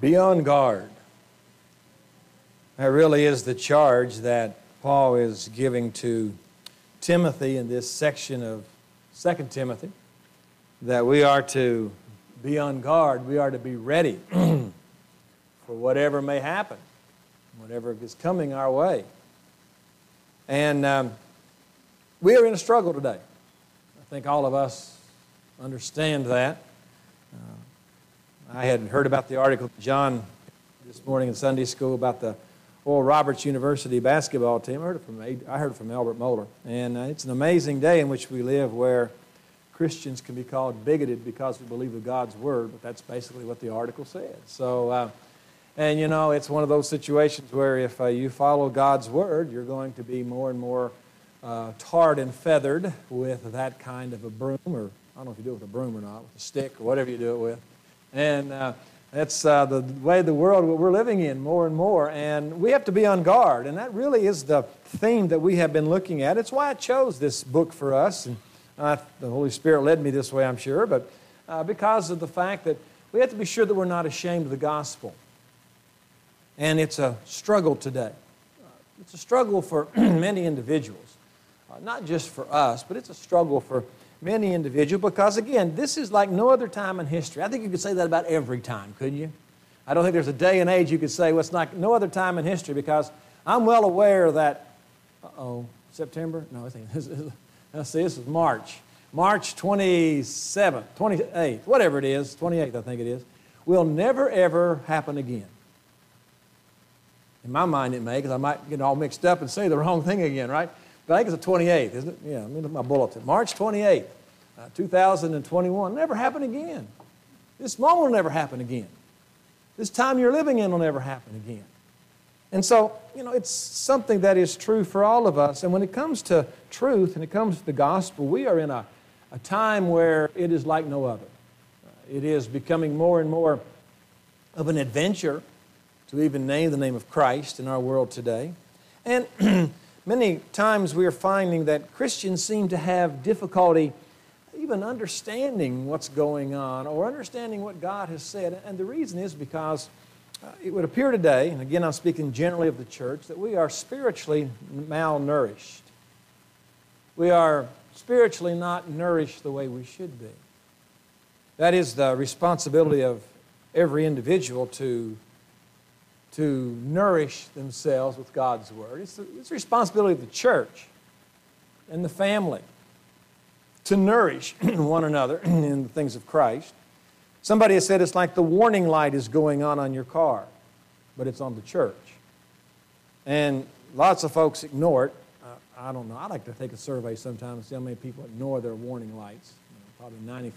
Be on guard. That really is the charge that Paul is giving to Timothy in this section of 2 Timothy that we are to be on guard, we are to be ready for whatever may happen, whatever is coming our way. And um, we are in a struggle today. I think all of us understand that. I had heard about the article, John, this morning in Sunday school about the Oral Roberts University basketball team. I heard it from, I heard it from Albert Mohler. And uh, it's an amazing day in which we live where Christians can be called bigoted because we believe in God's Word, but that's basically what the article said. So, uh, and you know, it's one of those situations where if uh, you follow God's Word, you're going to be more and more uh, tarred and feathered with that kind of a broom, or I don't know if you do it with a broom or not, with a stick or whatever you do it with. And uh, that's uh, the way the world we're living in more and more. And we have to be on guard. And that really is the theme that we have been looking at. It's why I chose this book for us. And uh, the Holy Spirit led me this way, I'm sure, but uh, because of the fact that we have to be sure that we're not ashamed of the gospel. And it's a struggle today. It's a struggle for many individuals, uh, not just for us, but it's a struggle for many individuals because, again, this is like no other time in history. I think you could say that about every time, couldn't you? I don't think there's a day and age you could say, well, like no other time in history because I'm well aware that, oh, September? No, I think this is, let's see, this is March. March 27th, 28th, whatever it is, 28th, I think it is, will never ever happen again. In my mind, it may, because I might get all mixed up and say the wrong thing again, right? I think it's the 28th, isn't it? Yeah, let me look at my bulletin. March 28th, uh, 2021. Never happen again. This moment will never happen again. This time you're living in will never happen again. And so, you know, it's something that is true for all of us. And when it comes to truth and it comes to the gospel, we are in a, a time where it is like no other. Uh, it is becoming more and more of an adventure to even name the name of Christ in our world today. And Many times we are finding that Christians seem to have difficulty even understanding what's going on or understanding what God has said. And the reason is because uh, it would appear today, and again I'm speaking generally of the church, that we are spiritually malnourished. We are spiritually not nourished the way we should be. That is the responsibility of every individual to to nourish themselves with God's Word. It's the, it's the responsibility of the church and the family to nourish one another in the things of Christ. Somebody has said it's like the warning light is going on on your car, but it's on the church. And lots of folks ignore it. I don't know. I like to take a survey sometimes and see how many people ignore their warning lights. You know, probably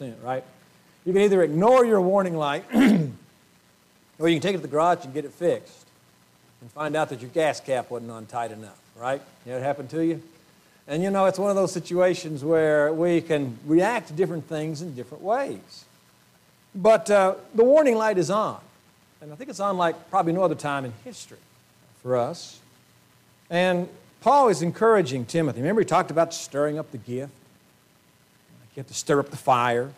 95%, right? You can either ignore your warning light Or you can take it to the garage and get it fixed and find out that your gas cap wasn't on tight enough, right? You know, it happened to you? And you know, it's one of those situations where we can react to different things in different ways. But uh, the warning light is on. And I think it's on like probably no other time in history for us. And Paul is encouraging Timothy. Remember, he talked about stirring up the gift. You have to stir up the fire.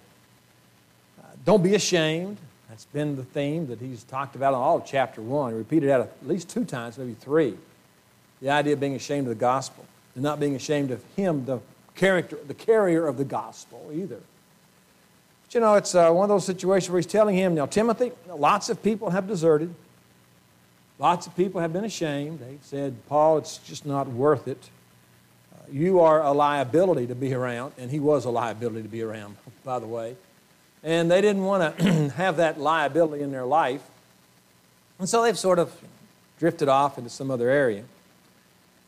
Uh, don't be ashamed. That's been the theme that he's talked about in all of chapter 1. He repeated that at least two times, maybe three. The idea of being ashamed of the gospel and not being ashamed of him, the character, the carrier of the gospel either. But you know, it's uh, one of those situations where he's telling him, now, Timothy, lots of people have deserted. Lots of people have been ashamed. They've said, Paul, it's just not worth it. Uh, you are a liability to be around, and he was a liability to be around, by the way and they didn't want to have that liability in their life. And so they've sort of drifted off into some other area.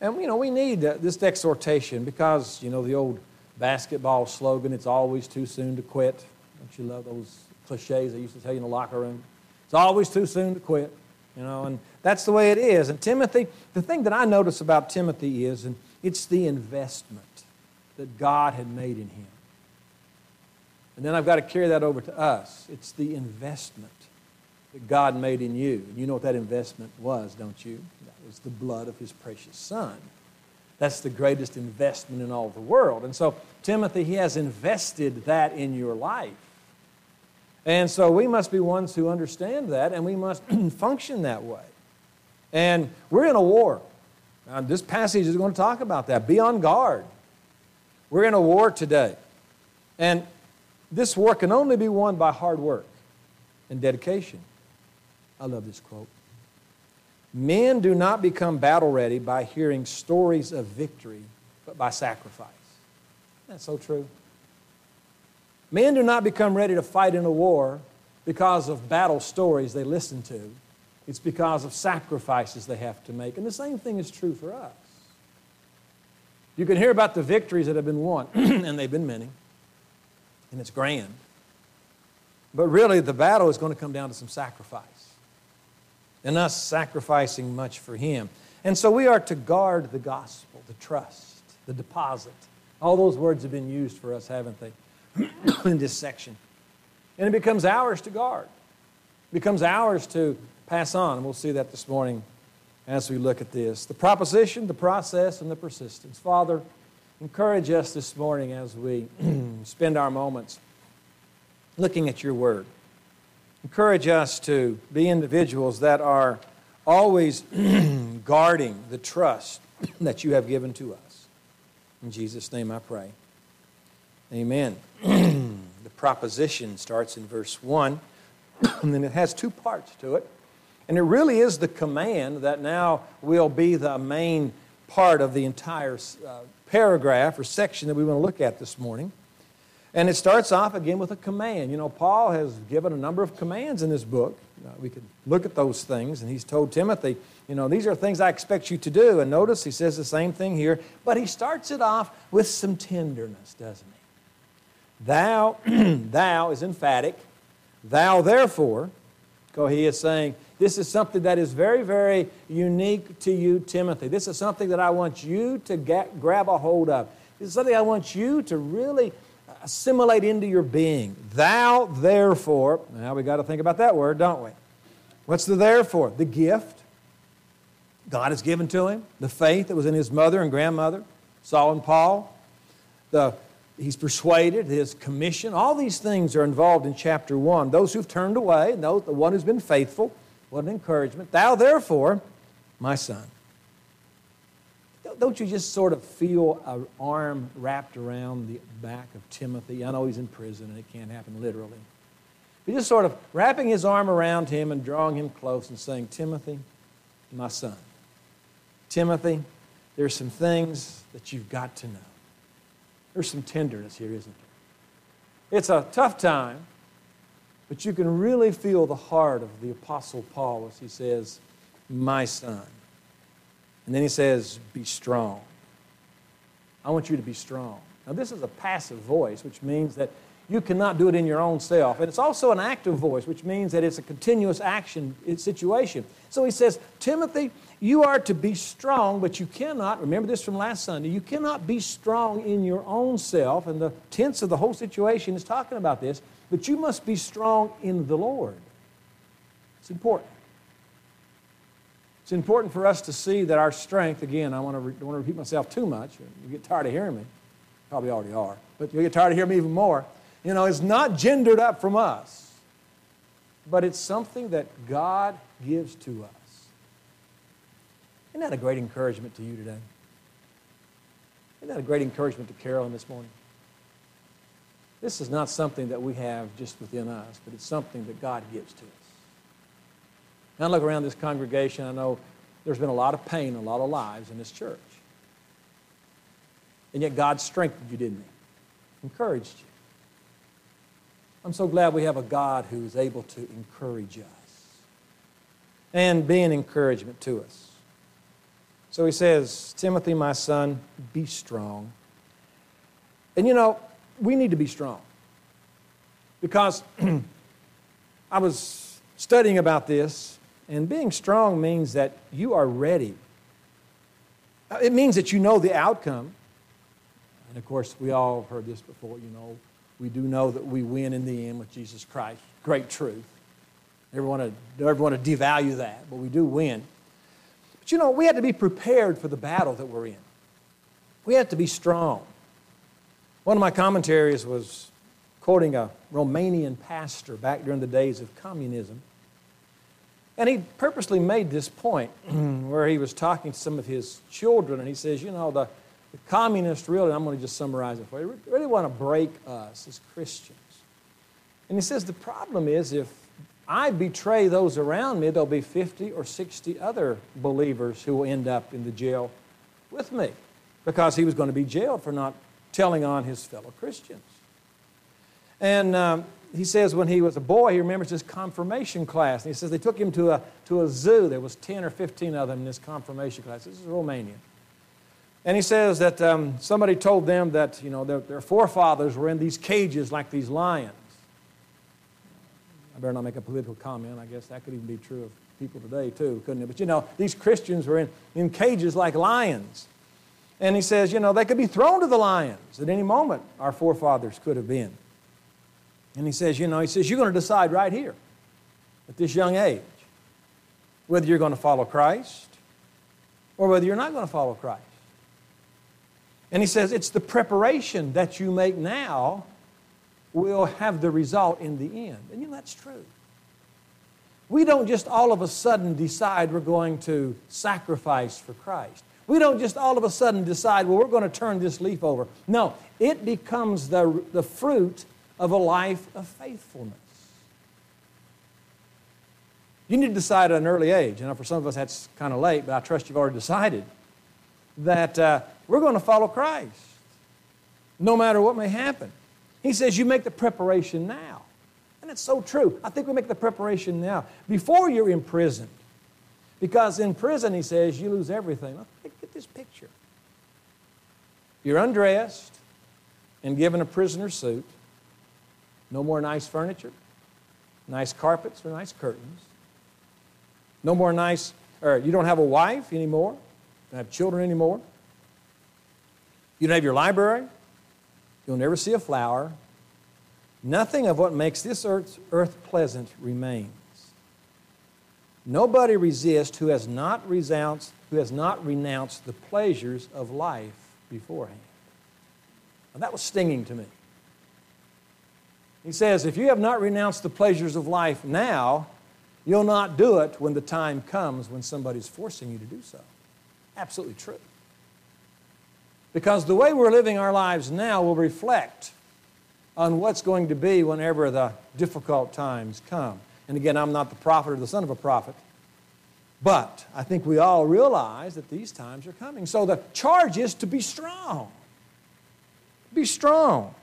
And, you know, we need uh, this exhortation because, you know, the old basketball slogan, it's always too soon to quit. Don't you love those cliches they used to tell you in the locker room? It's always too soon to quit, you know, and that's the way it is. And Timothy, the thing that I notice about Timothy is, and it's the investment that God had made in him. And then I've got to carry that over to us. It's the investment that God made in you. And you know what that investment was, don't you? That was the blood of his precious son. That's the greatest investment in all the world. And so, Timothy, he has invested that in your life. And so we must be ones who understand that, and we must function that way. And we're in a war. Now, this passage is going to talk about that. Be on guard. We're in a war today. And this war can only be won by hard work and dedication. I love this quote. Men do not become battle ready by hearing stories of victory, but by sacrifice. That's so true. Men do not become ready to fight in a war because of battle stories they listen to. It's because of sacrifices they have to make. And the same thing is true for us. You can hear about the victories that have been won, and they've been many, and it's grand. But really, the battle is going to come down to some sacrifice and us sacrificing much for Him. And so we are to guard the gospel, the trust, the deposit. All those words have been used for us, haven't they, in this section? And it becomes ours to guard, it becomes ours to pass on. And we'll see that this morning as we look at this. The proposition, the process, and the persistence. Father, encourage us this morning as we spend our moments looking at your word encourage us to be individuals that are always guarding the trust that you have given to us. In Jesus' name I pray. Amen. the proposition starts in verse 1, and then it has two parts to it. And it really is the command that now will be the main part of the entire uh, paragraph or section that we want to look at this morning. And it starts off again with a command. You know, Paul has given a number of commands in this book. Uh, we could look at those things, and he's told Timothy, you know, these are things I expect you to do. And notice he says the same thing here, but he starts it off with some tenderness, doesn't he? Thou, thou is emphatic. Thou, therefore, he is saying, this is something that is very, very unique to you, Timothy. This is something that I want you to get, grab a hold of. This is something I want you to really assimilate into your being. Thou, therefore, now we got to think about that word, don't we? What's the therefore? The gift God has given to him, the faith that was in his mother and grandmother, Saul and Paul, the he's persuaded, his commission, all these things are involved in chapter 1. Those who've turned away, note the one who's been faithful, what an encouragement. Thou, therefore, my son, don't you just sort of feel an arm wrapped around the back of Timothy? I know he's in prison and it can't happen literally. But just sort of wrapping his arm around him and drawing him close and saying, Timothy, my son, Timothy, there's some things that you've got to know. There's some tenderness here, isn't there? It's a tough time, but you can really feel the heart of the Apostle Paul as he says, My son. And then he says, Be strong. I want you to be strong. Now, this is a passive voice, which means that you cannot do it in your own self. And it's also an active voice, which means that it's a continuous action uh, situation. So he says, Timothy, you are to be strong, but you cannot, remember this from last Sunday, you cannot be strong in your own self. And the tense of the whole situation is talking about this, but you must be strong in the Lord. It's important. It's important for us to see that our strength, again, I want to, don't want to repeat myself too much. You get tired of hearing me. Probably already are. But you get tired of hearing me even more. You know, it's not gendered up from us, but it's something that God gives to us. Isn't that a great encouragement to you today? Isn't that a great encouragement to Carolyn this morning? This is not something that we have just within us, but it's something that God gives to us. And I look around this congregation, I know there's been a lot of pain, a lot of lives in this church. And yet God strengthened you, didn't He? Encouraged you. I'm so glad we have a God who is able to encourage us and be an encouragement to us. So he says, Timothy, my son, be strong. And you know, we need to be strong because I was studying about this and being strong means that you are ready. It means that you know the outcome. And of course, we all have heard this before, you know. We do know that we win in the end with Jesus Christ. Great truth. Never want to, never want to devalue that, but we do win. But you know, we have to be prepared for the battle that we're in. We have to be strong. One of my commentaries was quoting a Romanian pastor back during the days of communism. And he purposely made this point where he was talking to some of his children, and he says, You know, the, the communists really, I'm going to just summarize it for you, really want to break us as Christians. And he says, The problem is if I betray those around me, there'll be 50 or 60 other believers who will end up in the jail with me because he was going to be jailed for not telling on his fellow Christians. And um, he says when he was a boy, he remembers his confirmation class. And he says they took him to a, to a zoo. There was 10 or 15 of them in this confirmation class. This is Romania. And he says that um, somebody told them that, you know, their, their forefathers were in these cages like these lions. I better not make a political comment. I guess that could even be true of people today, too, couldn't it? But, you know, these Christians were in, in cages like lions. And he says, you know, they could be thrown to the lions at any moment, our forefathers could have been. And he says, you know, he says, you're going to decide right here at this young age whether you're going to follow Christ or whether you're not going to follow Christ. And he says, it's the preparation that you make now will have the result in the end. And you know, that's true. We don't just all of a sudden decide we're going to sacrifice for Christ. We don't just all of a sudden decide, well, we're going to turn this leaf over. No, it becomes the, the fruit of a life of faithfulness. You need to decide at an early age. Know, for some of us that's kind of late, but I trust you've already decided that uh, we're going to follow Christ no matter what may happen. He says you make the preparation now. And it's so true. I think we make the preparation now before you're imprisoned. Because in prison, he says, you lose everything. Look at this picture. You're undressed and given a prisoner suit. No more nice furniture, nice carpets, or nice curtains. No more nice, or you don't have a wife anymore. Don't have children anymore. You don't have your library. You'll never see a flower. Nothing of what makes this earth, earth pleasant remains. Nobody resists who has not renounced, who has not renounced the pleasures of life beforehand. Now, that was stinging to me. He says, if you have not renounced the pleasures of life now, you'll not do it when the time comes when somebody's forcing you to do so. Absolutely true. Because the way we're living our lives now will reflect on what's going to be whenever the difficult times come. And again, I'm not the prophet or the son of a prophet, but I think we all realize that these times are coming. So the charge is to be strong. Be strong.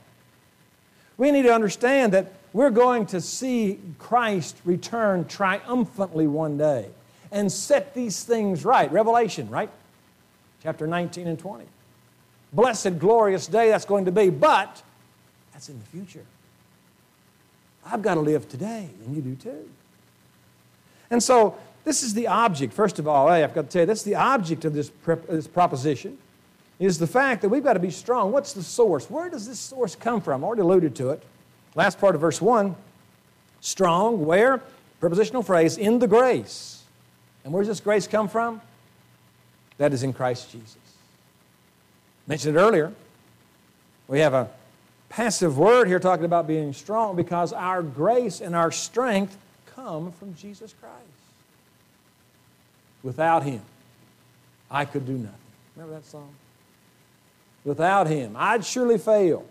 We need to understand that we're going to see Christ return triumphantly one day and set these things right. Revelation, right? Chapter 19 and 20. Blessed, glorious day that's going to be, but that's in the future. I've got to live today, and you do too. And so, this is the object, first of all, hey, I've got to tell you, that's the object of this, this proposition is the fact that we've got to be strong. What's the source? Where does this source come from? I already alluded to it. Last part of verse 1 strong, where? Prepositional phrase, in the grace. And where does this grace come from? That is in Christ Jesus. Mentioned it earlier. We have a passive word here talking about being strong because our grace and our strength come from Jesus Christ. Without Him, I could do nothing. Remember that song? Without Him, I'd surely fail.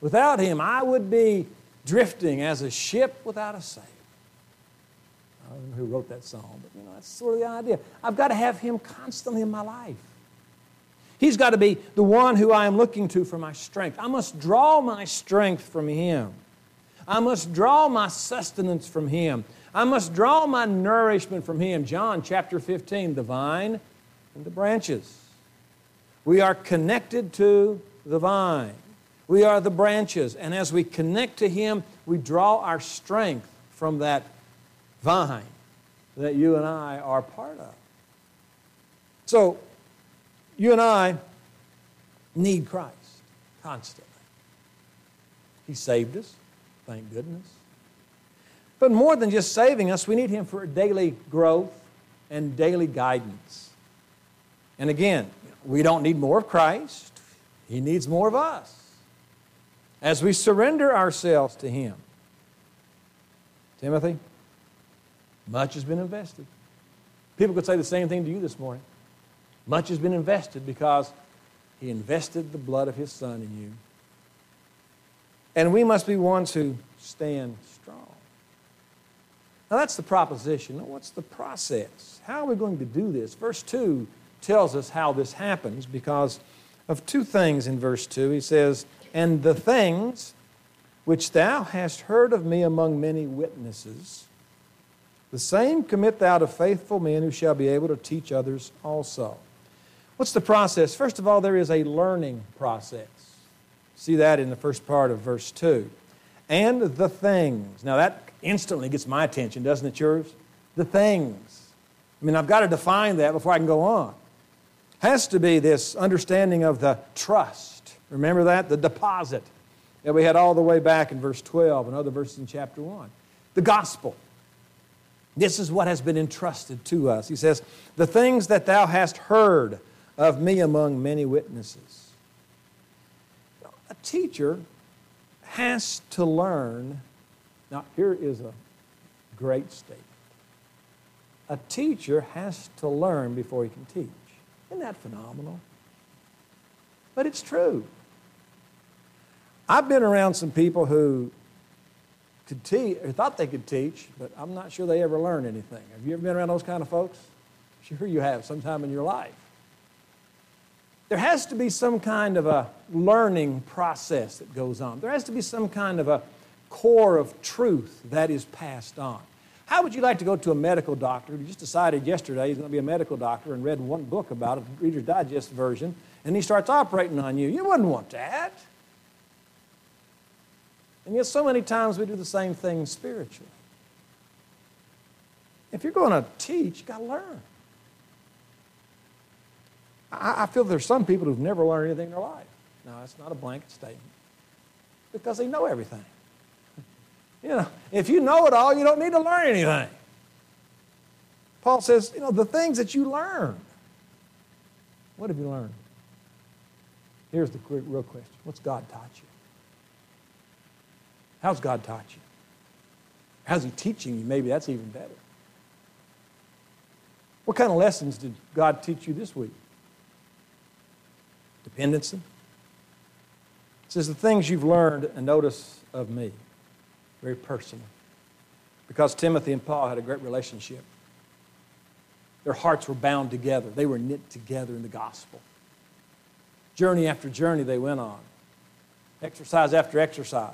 Without Him, I would be drifting as a ship without a sail. I don't know who wrote that song, but you know, that's sort of the idea. I've got to have Him constantly in my life. He's got to be the one who I am looking to for my strength. I must draw my strength from Him. I must draw my sustenance from Him. I must draw my nourishment from Him. John chapter 15, the vine and the branches. We are connected to the vine. We are the branches. And as we connect to Him, we draw our strength from that vine that you and I are part of. So, you and I need Christ constantly. He saved us, thank goodness. But more than just saving us, we need Him for daily growth and daily guidance. And again, we don't need more of Christ, He needs more of us. as we surrender ourselves to Him. Timothy, much has been invested. People could say the same thing to you this morning. Much has been invested because He invested the blood of His Son in you. And we must be ones who stand strong. Now, that's the proposition. Now, what's the process? How are we going to do this? Verse 2 tells us how this happens because of two things in verse 2. He says, And the things which thou hast heard of me among many witnesses, the same commit thou to faithful men who shall be able to teach others also. What's the process? First of all, there is a learning process. See that in the first part of verse 2. And the things. Now, that instantly gets my attention, doesn't it, yours? The things. I mean, I've got to define that before I can go on. Has to be this understanding of the trust. Remember that? The deposit that we had all the way back in verse 12 and other verses in chapter 1. The gospel. This is what has been entrusted to us. He says, The things that thou hast heard of me among many witnesses. A teacher has to learn. Now, here is a great statement. A teacher has to learn before he can teach. Isn't that phenomenal? But it's true. I've been around some people who could teach, or thought they could teach, but I'm not sure they ever learned anything. Have you ever been around those kind of folks? Sure, you have sometime in your life. There has to be some kind of a learning process that goes on. There has to be some kind of a core of truth that is passed on. How would you like to go to a medical doctor who just decided yesterday he's going to be a medical doctor and read one book about it, Reader's Digest version, and he starts operating on you? You wouldn't want that. And yet, so many times we do the same thing spiritually. If you're going to teach, you've got to learn. I, I feel there's some people who've never learned anything in their life. No, that's not a blanket statement because they know everything. You know, if you know it all, you don't need to learn anything. Paul says, you know, the things that you learn. What have you learned? Here's the real question What's God taught you? How's God taught you? How's He teaching you? Maybe that's even better. What kind of lessons did God teach you this week? Dependency. It says the things you've learned and notice of me. Very personal. Because Timothy and Paul had a great relationship. Their hearts were bound together, they were knit together in the gospel. Journey after journey they went on, exercise after exercise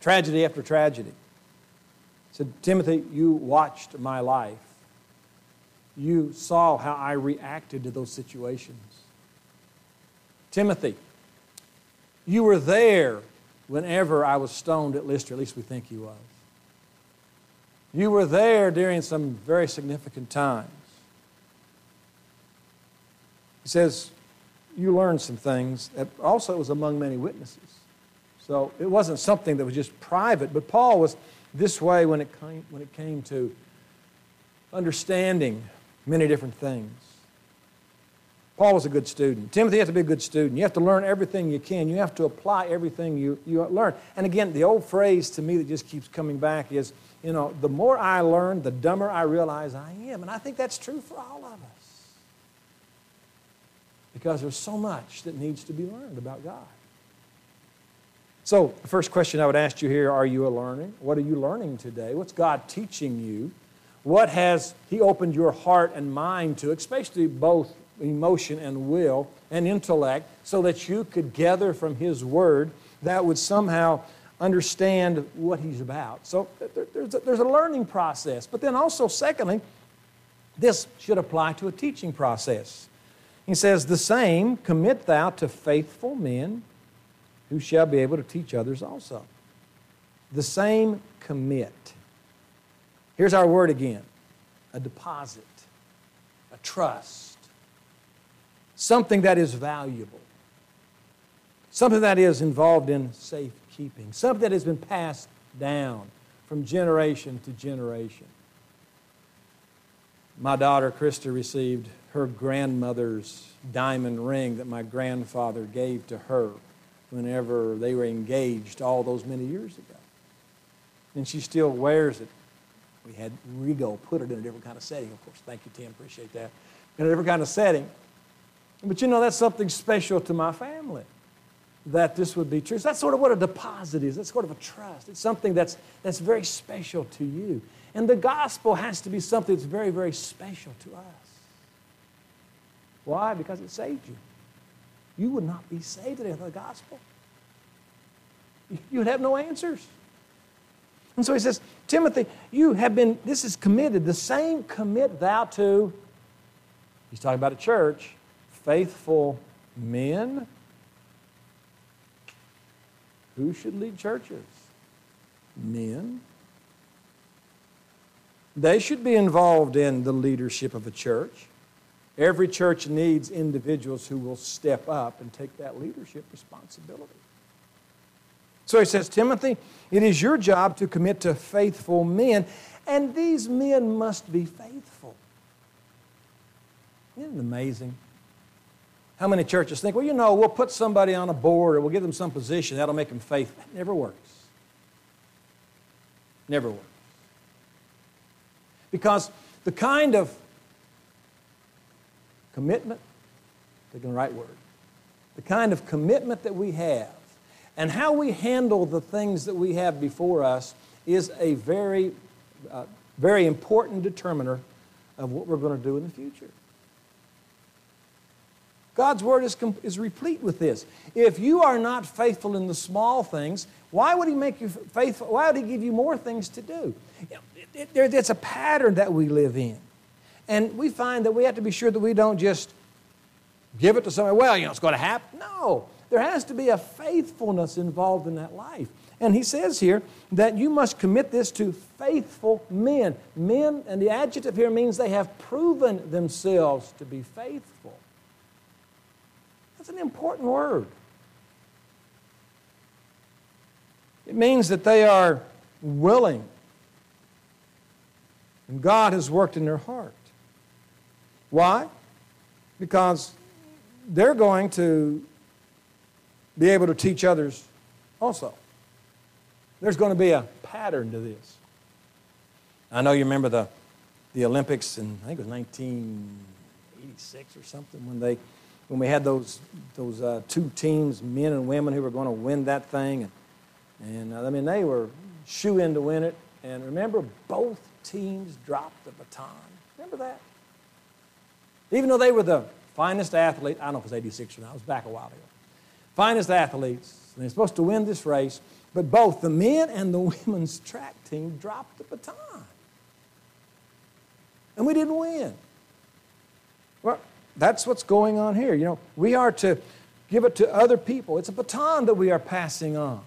tragedy after tragedy. Said, Timothy, you watched my life. You saw how I reacted to those situations. Timothy, you were there whenever I was stoned at Lystra, at least we think he was. You were there during some very significant times. He says, You learned some things. Also, it was among many witnesses. So it wasn't something that was just private, but Paul was this way when it came, when it came to understanding many different things. Paul was a good student. Timothy has to be a good student. You have to learn everything you can. You have to apply everything you, you learn. And again, the old phrase to me that just keeps coming back is, you know, the more I learn, the dumber I realize I am. And I think that's true for all of us. Because there's so much that needs to be learned about God. So, the first question I would ask you here are you a learning? What are you learning today? What's God teaching you? What has He opened your heart and mind to, especially both emotion and will and intellect, so that you could gather from His Word that would somehow understand what He's about? So, there's a, there's a learning process. But then also, secondly, this should apply to a teaching process. He says, The same commit thou to faithful men who shall be able to teach others also. The same commit. Here's our word again a deposit, a trust, something that is valuable, something that is involved in safekeeping, something that has been passed down from generation to generation. My daughter Krista received her grandmother's diamond ring that my grandfather gave to her whenever they were engaged all those many years ago. And she still wears it. We had Rigo put it in a different kind of setting, of course. Thank you, Tim. Appreciate that. In a different kind of setting. But you know, that's something special to my family that this would be true. So that's sort of what a deposit is. That's sort of a trust. It's something that's, that's very special to you. And the gospel has to be something that's very, very special to us. Why? Because it saved you. You would not be saved without the gospel. You would have no answers. And so he says, Timothy, you have been, this is committed, the same commit thou to, he's talking about a church, faithful men who should lead churches? Men. They should be involved in the leadership of a church. Every church needs individuals who will step up and take that leadership responsibility. So he says, Timothy, it is your job to commit to faithful men, and these men must be faithful. Isn't it amazing? How many churches think, well, you know, we'll put somebody on a board or we'll give them some position, that'll make them faithful. Never works. Never works. Because the kind of commitment, taking the right word, the kind of commitment that we have and how we handle the things that we have before us is a very, uh, very important determiner of what we're going to do in the future. God's word is, is replete with this. If you are not faithful in the small things, why would He make you faithful? Why would He give you more things to do? it, it, it's a pattern that we live in. And we find that we have to be sure that we don't just give it to somebody, well, you know, it's going to happen. No, there has to be a faithfulness involved in that life. And he says here that you must commit this to faithful men. Men, and the adjective here means they have proven themselves to be faithful. That's an important word. It means that they are willing, and God has worked in their heart. Why? Because they're going to be able to teach others also. There's going to be a pattern to this. I know you remember the, the Olympics in, I think it was 1986 or something, when they when we had those, those uh, two teams, men and women, who were going to win that thing. And, and uh, I mean, they were shoe in to win it. And remember, both teams dropped the baton. Remember that? Even though they were the finest athletes, I don't know if it was 86 or not, it was back a while ago. Finest athletes, and they're supposed to win this race, but both the men and the women's track team dropped the baton. And we didn't win. Well, that's what's going on here. You know, we are to give it to other people. It's a baton that we are passing on.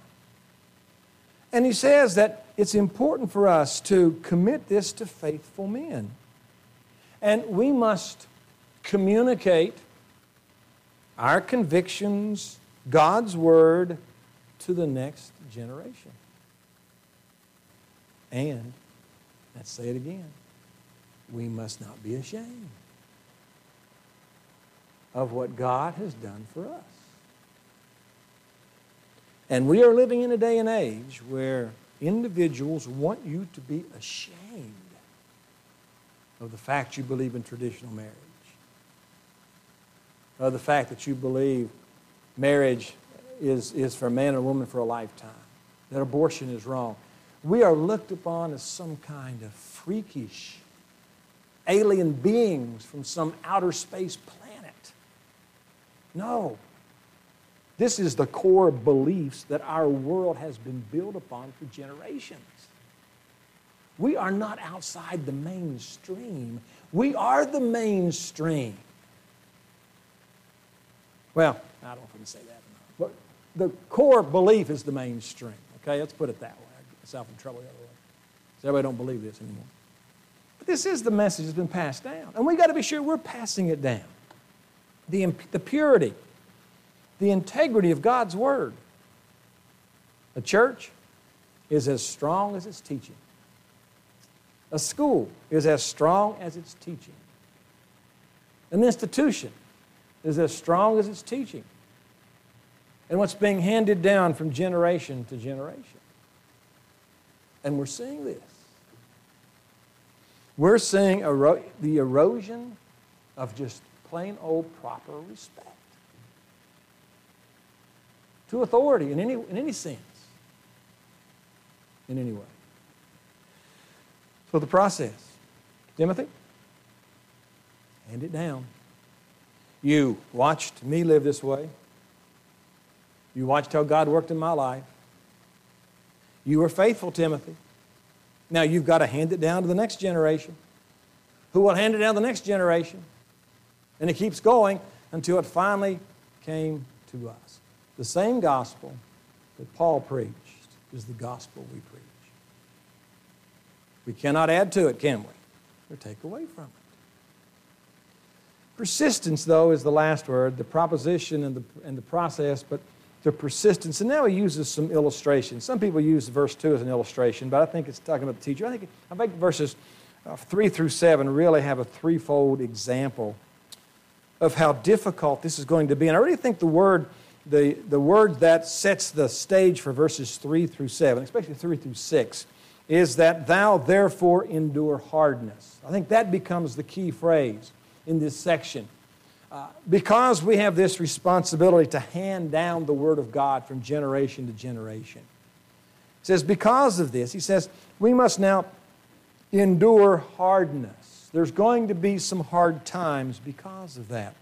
And he says that it's important for us to commit this to faithful men. And we must communicate our convictions, God's word, to the next generation. And, let's say it again, we must not be ashamed of what God has done for us. And we are living in a day and age where individuals want you to be ashamed of the fact you believe in traditional marriage, of the fact that you believe marriage is, is for a man and a woman for a lifetime, that abortion is wrong. We are looked upon as some kind of freakish alien beings from some outer space planet no. This is the core beliefs that our world has been built upon for generations. We are not outside the mainstream. We are the mainstream. Well, I don't know if say that. But the core belief is the mainstream. Okay, let's put it that way. I get myself in trouble the other way. So everybody don't believe this anymore. But this is the message that's been passed down. And we got to be sure we're passing it down the, the purity, the integrity of God's Word. A church is as strong as its teaching. A school is as strong as its teaching. An institution is as strong as its teaching. and what's being handed down from generation to generation. And we're seeing this. We're seeing ero- the erosion of just plain old proper respect to authority in any, in any sense, in any way. So the process. Timothy, hand it down. You watched me live this way. You watched how God worked in my life. You were faithful, Timothy. Now you've got to hand it down to the next generation. Who will hand it down to the next generation? And it keeps going until it finally came to us. The same gospel that Paul preached is the gospel we preach. We cannot add to it, can we? Or take away from it. Persistence, though, is the last word, the proposition and the, and the process, but the persistence. And now he uses some illustrations. Some people use verse 2 as an illustration, but I think it's talking about the teacher. I think, I think verses uh, 3 through 7 really have a threefold example of how difficult this is going to be. And I really think the word, the, the word that sets the stage for verses 3 through 7, especially 3 through 6, is that thou therefore endure hardness. I think that becomes the key phrase in this section. Uh, because we have this responsibility to hand down the Word of God from generation to generation. He says, because of this, he says, we must now endure hardness. There's going to be some hard times because of that.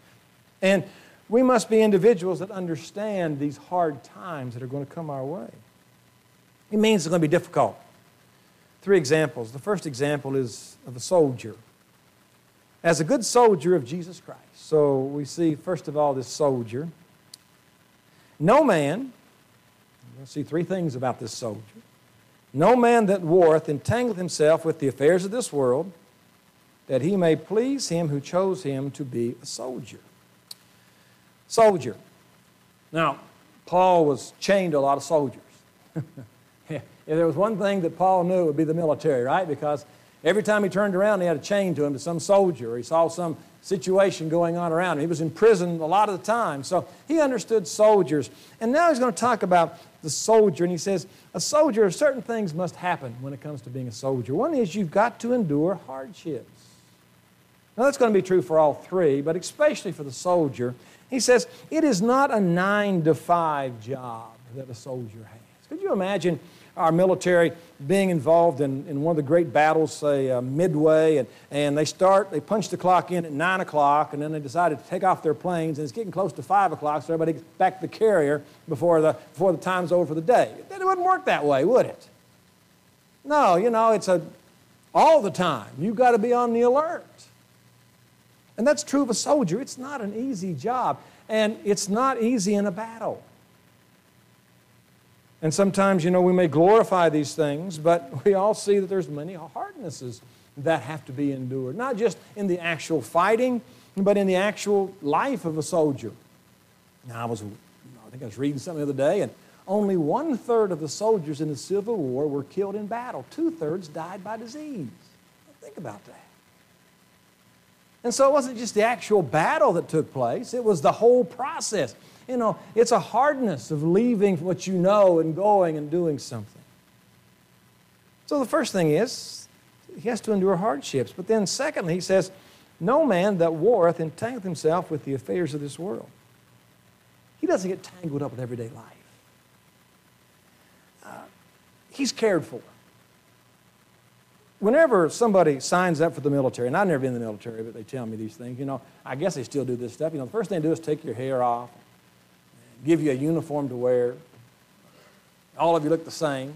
And we must be individuals that understand these hard times that are going to come our way. It means it's going to be difficult. Three examples. The first example is of a soldier. As a good soldier of Jesus Christ. So we see, first of all, this soldier. No man, we'll see three things about this soldier. No man that warreth entangleth himself with the affairs of this world, that he may please him who chose him to be a soldier. Soldier. Now, Paul was chained to a lot of soldiers. if there was one thing that Paul knew, it would be the military, right? Because every time he turned around, he had a chain to him to some soldier, or he saw some situation going on around him. He was in prison a lot of the time, so he understood soldiers. And now he's going to talk about the soldier, and he says, a soldier, certain things must happen when it comes to being a soldier. One is you've got to endure hardships. Now, that's going to be true for all three, but especially for the soldier. He says, it is not a nine to five job that a soldier has. Could you imagine our military being involved in, in one of the great battles, say uh, Midway, and, and they start, they punch the clock in at 9 o'clock, and then they decide to take off their planes, and it's getting close to 5 o'clock, so everybody gets back to the carrier before the, before the time's over for the day. It wouldn't work that way, would it? No, you know, it's a, all the time. You've got to be on the alert. And that's true of a soldier. It's not an easy job, and it's not easy in a battle. And sometimes, you know, we may glorify these things, but we all see that there's many hardnesses that have to be endured, not just in the actual fighting, but in the actual life of a soldier. Now, I was, I think I was reading something the other day, and only one third of the soldiers in the Civil War were killed in battle. Two thirds died by disease. Think about that. And so it wasn't just the actual battle that took place, it was the whole process. You know, it's a hardness of leaving what you know and going and doing something. So the first thing is, he has to endure hardships. But then, secondly, he says, No man that warreth entangleth himself with the affairs of this world. He doesn't get tangled up with everyday life. Uh, he's cared for. Whenever somebody signs up for the military, and I've never been in the military, but they tell me these things, you know, I guess they still do this stuff. You know, the first thing they do is take your hair off, give you a uniform to wear. All of you look the same.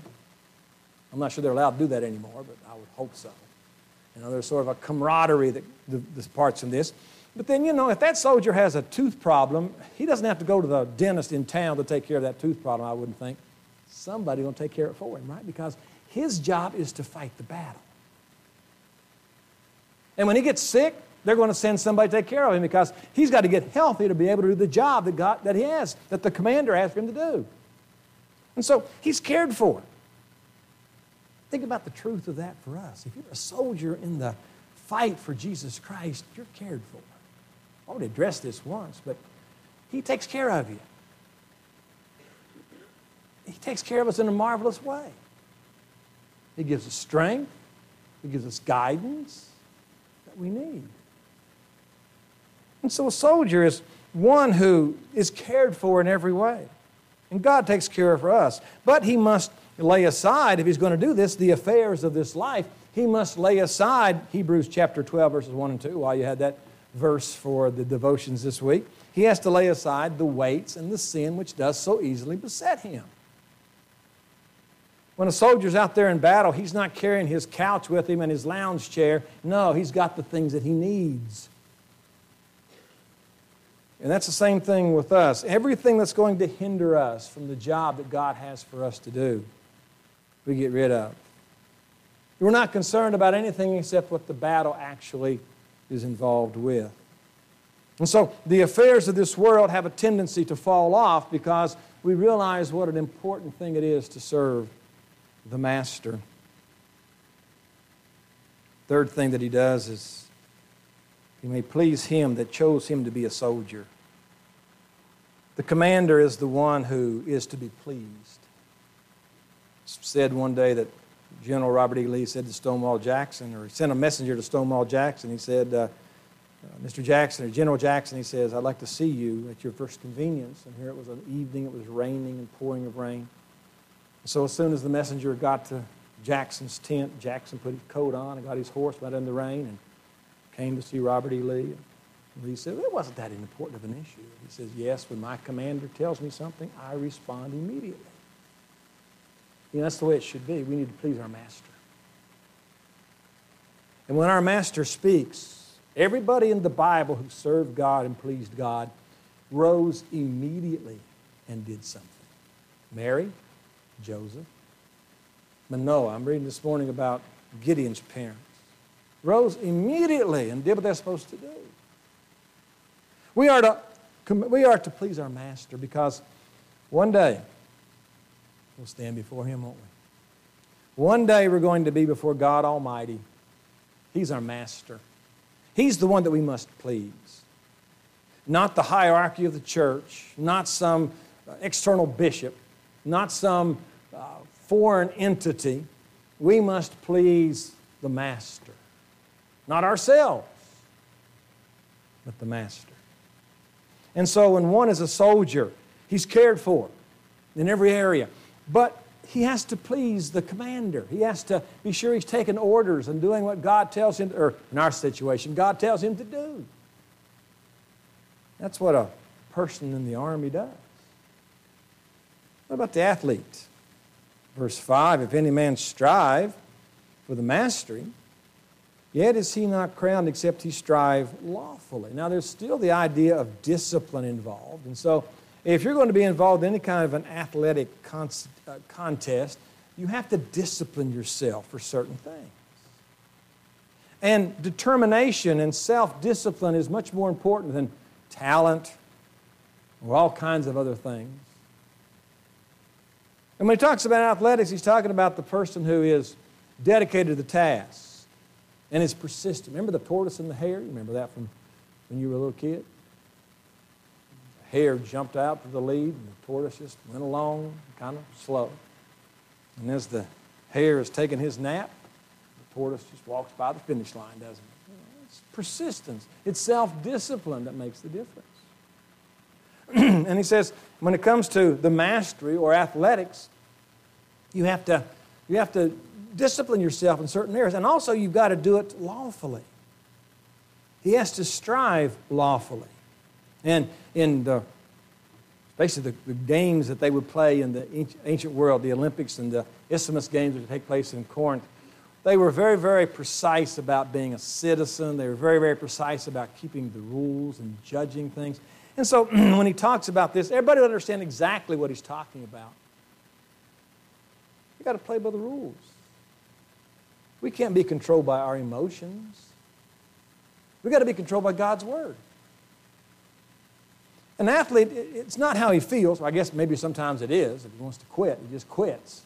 I'm not sure they're allowed to do that anymore, but I would hope so. You know, there's sort of a camaraderie that this parts in this. But then, you know, if that soldier has a tooth problem, he doesn't have to go to the dentist in town to take care of that tooth problem, I wouldn't think. Somebody will take care of it for him, right? Because his job is to fight the battle. And when he gets sick, they're going to send somebody to take care of him because he's got to get healthy to be able to do the job that, God, that he has, that the commander asked him to do. And so he's cared for. Think about the truth of that for us. If you're a soldier in the fight for Jesus Christ, you're cared for. I already addressed this once, but he takes care of you. He takes care of us in a marvelous way. He gives us strength, He gives us guidance that we need. And so a soldier is one who is cared for in every way. And God takes care of us. But he must lay aside, if he's going to do this, the affairs of this life. He must lay aside Hebrews chapter 12, verses 1 and 2, while you had that verse for the devotions this week. He has to lay aside the weights and the sin which does so easily beset him. When a soldier's out there in battle, he's not carrying his couch with him and his lounge chair. No, he's got the things that he needs. And that's the same thing with us. Everything that's going to hinder us from the job that God has for us to do, we get rid of. We're not concerned about anything except what the battle actually is involved with. And so the affairs of this world have a tendency to fall off because we realize what an important thing it is to serve the Master. Third thing that he does is he may please him that chose him to be a soldier. The commander is the one who is to be pleased. It's said one day that General Robert E. Lee said to Stonewall Jackson, or he sent a messenger to Stonewall Jackson. He said, uh, uh, Mr. Jackson, or General Jackson, he says, I'd like to see you at your first convenience. And here it was an evening, it was raining and pouring of rain. So as soon as the messenger got to Jackson's tent, Jackson put his coat on and got his horse right in the rain and came to see Robert E. Lee. And Lee said, well, it wasn't that important of an issue. He says, yes, when my commander tells me something, I respond immediately. You know, that's the way it should be. We need to please our master. And when our master speaks, everybody in the Bible who served God and pleased God rose immediately and did something. Mary, Joseph. Manoah, I'm reading this morning about Gideon's parents, rose immediately and did what they're supposed to do. We are to, we are to please our master because one day we'll stand before him, won't we? One day we're going to be before God Almighty. He's our master. He's the one that we must please. Not the hierarchy of the church, not some external bishop, not some uh, foreign entity. We must please the Master. Not ourselves, but the Master. And so when one is a soldier, he's cared for in every area. But he has to please the commander. He has to be sure he's taking orders and doing what God tells him, or in our situation, God tells him to do. That's what a person in the army does. What about the athlete? Verse 5 If any man strive for the mastery, yet is he not crowned except he strive lawfully. Now, there's still the idea of discipline involved. And so, if you're going to be involved in any kind of an athletic con- uh, contest, you have to discipline yourself for certain things. And determination and self discipline is much more important than talent or all kinds of other things. And when he talks about athletics, he's talking about the person who is dedicated to the task and is persistent. Remember the tortoise and the hare? You remember that from when you were a little kid? The hare jumped out to the lead, and the tortoise just went along kind of slow. And as the hare is taking his nap, the tortoise just walks by the finish line, doesn't it? It's persistence, it's self discipline that makes the difference. and he says, when it comes to the mastery or athletics, you have to, you have to discipline yourself in certain areas. And also, you've got to do it lawfully. He has to strive lawfully. And in the basically the, the, games that they would play in the ancient world, the Olympics and the Isthmus games that take place in Corinth, they were very, very precise about being a citizen. They were very, very precise about keeping the rules and judging things. And so when he talks about this, everybody will understand exactly what he's talking about. We've got to play by the rules. We can't be controlled by our emotions. We've got to be controlled by God's Word. An athlete, it's not how he feels. I guess maybe sometimes it is. If he wants to quit, he just quits.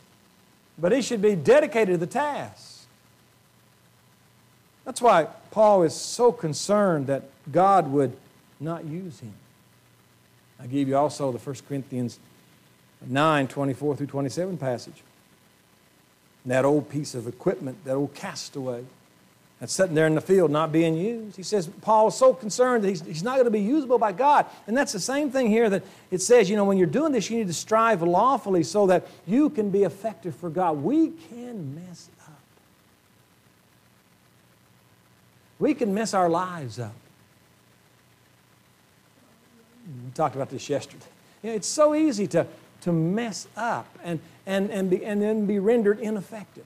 But he should be dedicated to the task. That's why Paul is so concerned that God would not use him. I gave you also the 1 Corinthians 9, 24 through 27 passage. That old piece of equipment, that old castaway that's sitting there in the field not being used. He says, Paul is so concerned that he's, he's not going to be usable by God. And that's the same thing here that it says, you know, when you're doing this, you need to strive lawfully so that you can be effective for God. We can mess up. We can mess our lives up. We talked about this yesterday. You know, it's so easy to, to mess up and, and, and, be, and then be rendered ineffective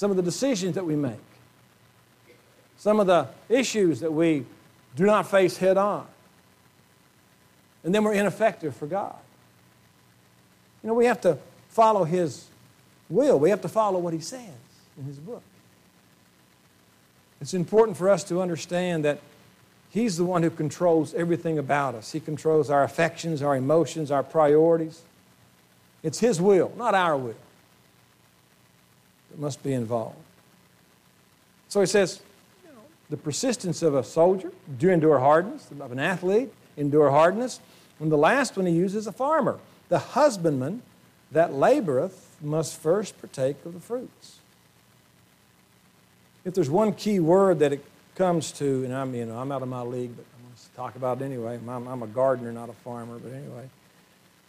some of the decisions that we make, some of the issues that we do not face head on. And then we're ineffective for God. You know, we have to follow His will, we have to follow what He says in His book. It's important for us to understand that He's the one who controls everything about us. He controls our affections, our emotions, our priorities. It's His will, not our will that must be involved. So he says, the persistence of a soldier, do endure hardness, of an athlete, endure hardness. And the last one he uses is a farmer. The husbandman that laboreth must first partake of the fruits. If there's one key word that comes to, and I'm, you know, I'm out of my league, but I'm going to talk about it anyway. I'm, I'm a gardener, not a farmer, but anyway.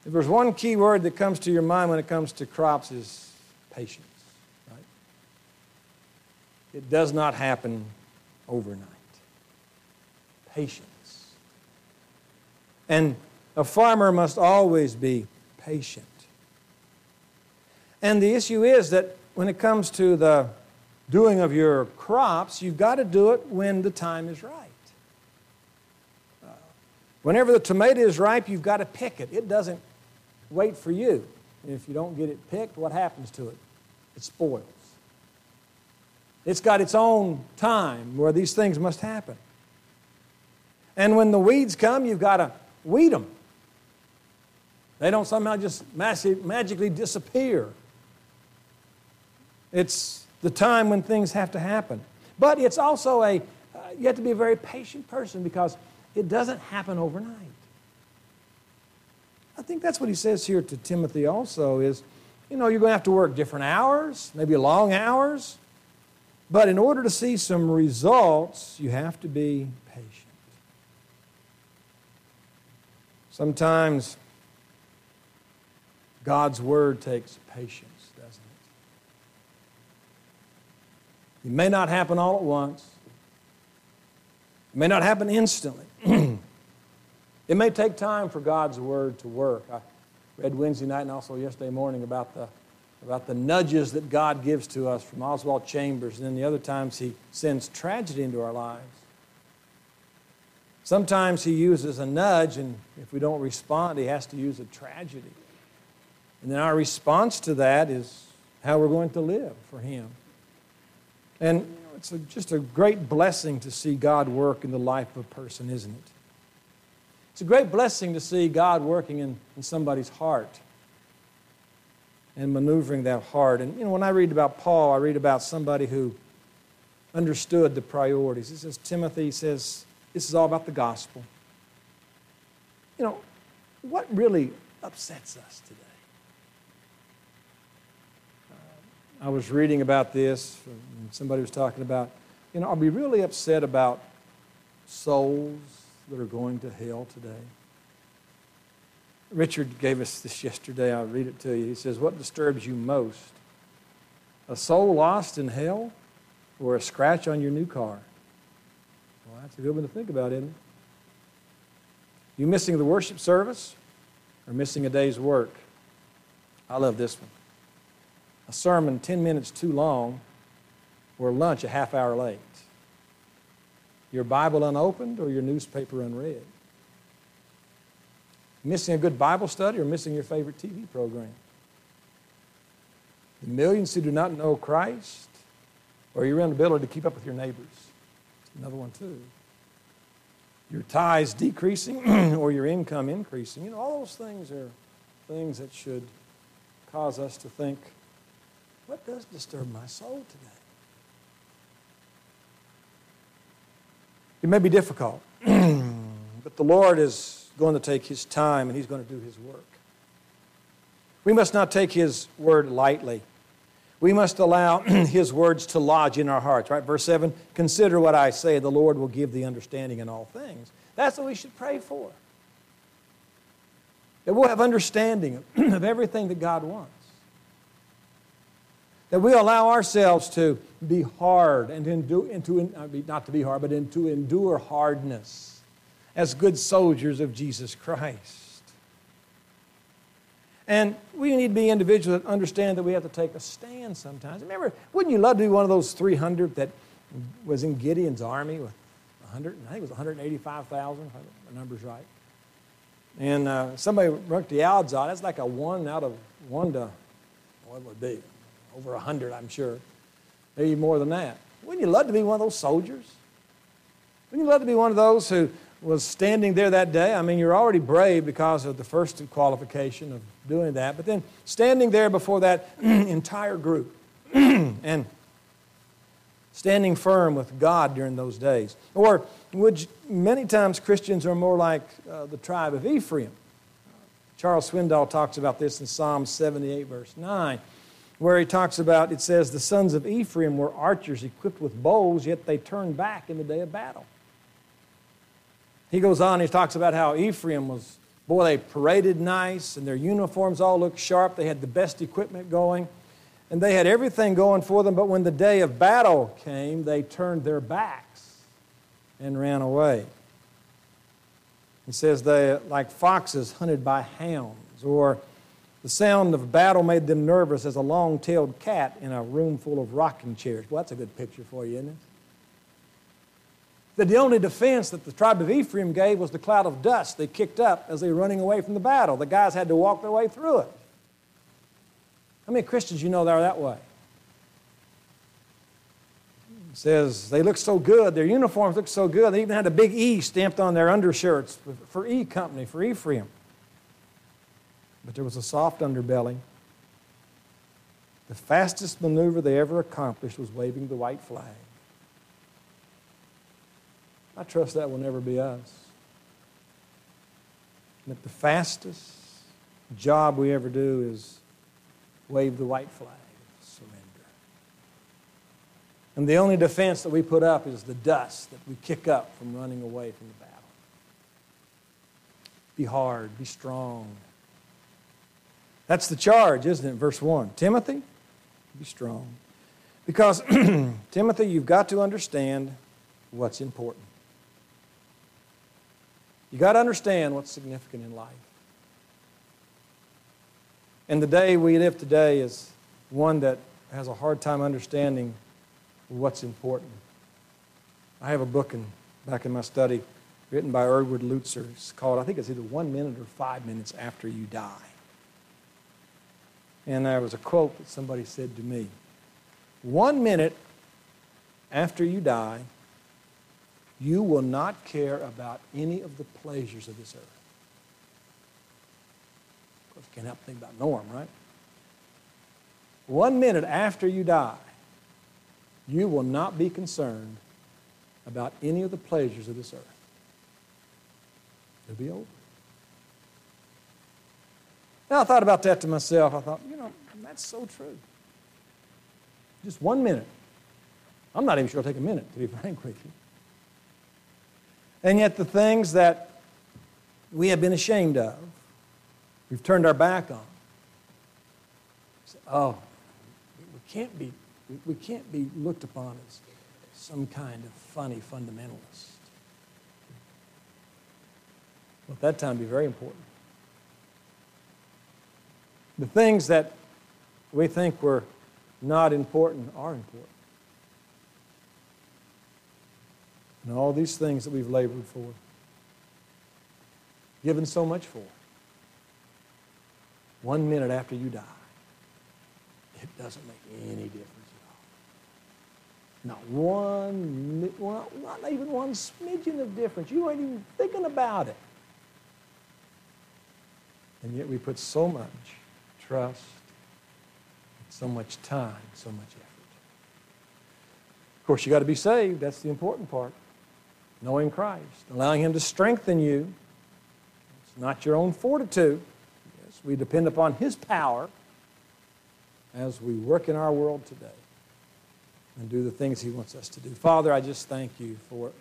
If there's one key word that comes to your mind when it comes to crops is patience. right? It does not happen overnight. Patience. And a farmer must always be patient. And the issue is that when it comes to the doing of your crops, you've got to do it when the time is right. Uh, whenever the tomato is ripe, you've got to pick it. It doesn't wait for you. If you don't get it picked, what happens to it? It spoils. It's got its own time where these things must happen. And when the weeds come, you've got to weed them. They don't somehow just magically disappear. It's the time when things have to happen. But it's also a, uh, you have to be a very patient person because it doesn't happen overnight. I think that's what he says here to Timothy also is, you know, you're going to have to work different hours, maybe long hours. But in order to see some results, you have to be patient. Sometimes God's word takes patience, doesn't it? May not happen all at once. It may not happen instantly. it may take time for God's word to work. I read Wednesday night and also yesterday morning about the about the nudges that God gives to us from Oswald Chambers, and then the other times He sends tragedy into our lives. Sometimes He uses a nudge, and if we don't respond, He has to use a tragedy. And then our response to that is how we're going to live for Him. And it's a, just a great blessing to see God work in the life of a person, isn't it? It's a great blessing to see God working in, in somebody's heart and maneuvering that heart. And you know, when I read about Paul, I read about somebody who understood the priorities. He says, Timothy says, this is all about the gospel. You know, what really upsets us today? Uh, I was reading about this, and somebody was talking about, you know, are we really upset about souls that are going to hell today? Richard gave us this yesterday. I'll read it to you. He says, What disturbs you most? A soul lost in hell or a scratch on your new car? Well, that's a good one to think about, isn't it? You missing the worship service or missing a day's work? I love this one. A sermon 10 minutes too long or lunch a half hour late. Your Bible unopened or your newspaper unread. Missing a good Bible study or missing your favorite TV program? The millions who do not know Christ or your inability to keep up with your neighbors. another one, too. Your tithes decreasing or your income increasing. You know, all those things are things that should cause us to think, what does disturb my soul today? It may be difficult, but the Lord is going to take His time and He's going to do His work. We must not take His word lightly. We must allow His words to lodge in our hearts, right? Verse 7 Consider what I say, the Lord will give the understanding in all things. That's what we should pray for. That we'll have understanding of everything that God wants. That we allow ourselves to be hard and endure, and to, not to be hard, but to endure hardness as good soldiers of Jesus Christ. And we need to be individuals that understand that we have to take a stand sometimes. Remember, wouldn't you love to be one of those 300 that was in Gideon's army with 100, I think it was 185,000, if the number's right. And uh, somebody worked the odds on it. It's like a one out of one to, what would it be? Over 100, I'm sure. Maybe more than that. Wouldn't you love to be one of those soldiers? Wouldn't you love to be one of those who was standing there that day? I mean, you're already brave because of the first qualification of doing that, but then standing there before that entire group and standing firm with God during those days. Or would many times Christians are more like uh, the tribe of Ephraim. Charles Swindoll talks about this in Psalm 78, verse 9, where he talks about it says, The sons of Ephraim were archers equipped with bows, yet they turned back in the day of battle. He goes on, he talks about how Ephraim was, boy, they paraded nice, and their uniforms all looked sharp. They had the best equipment going and they had everything going for them, but when the day of battle came, they turned their backs and ran away. He says they, like foxes hunted by hounds, or the sound of battle made them nervous as a long tailed cat in a room full of rocking chairs. Well, that's a good picture for you, isn't it? That the only defense that the tribe of Ephraim gave was the cloud of dust they kicked up as they were running away from the battle. The guys had to walk their way through it. How many Christians you know that are that way? It says they look so good, their uniforms look so good, they even had a big E stamped on their undershirts for E Company, for Ephraim. But there was a soft underbelly. The fastest maneuver they ever accomplished was waving the white flag. I trust that will never be us. That the fastest job we ever do is wave the white flag, surrender. And the only defense that we put up is the dust that we kick up from running away from the battle. Be hard, be strong. That's the charge, isn't it? Verse 1. Timothy, be strong. Because, Timothy, you've got to understand what's important. You've got to understand what's significant in life. And the day we live today is one that has a hard time understanding what's important. I have a book in, back in my study written by Erwin Lutzer. It's called, I think it's either one minute or five minutes after you die. And there was a quote that somebody said to me One minute after you die, you will not care about any of the pleasures of this earth. Of course, can't help think about Norm, right? One minute after you die, you will not be concerned about any of the pleasures of this earth. It'll be over. Now, I thought about that to myself. I thought, that's so true. Just one minute. I'm not even sure it'll take a minute, to be frank with you. And yet, the things that we have been ashamed of, We've turned our back on. Oh, we can't be, we can't be looked upon as some kind of funny fundamentalist. Well, at that time, be very important. The things that we think were not important are important. And all these things that we've labored for, given so much for, one minute after you die, it doesn't make any difference at all. Not one, not even one smidgen of difference. You ain't even thinking about it. And yet we put so much trust, so much time, so much effort. Of course, you got to be saved. That's the important part. Knowing Christ, allowing Him to strengthen you It's not your own fortitude. Yes, we depend upon His power as we work in our world today and do the things He wants us to do. Father, I just thank you for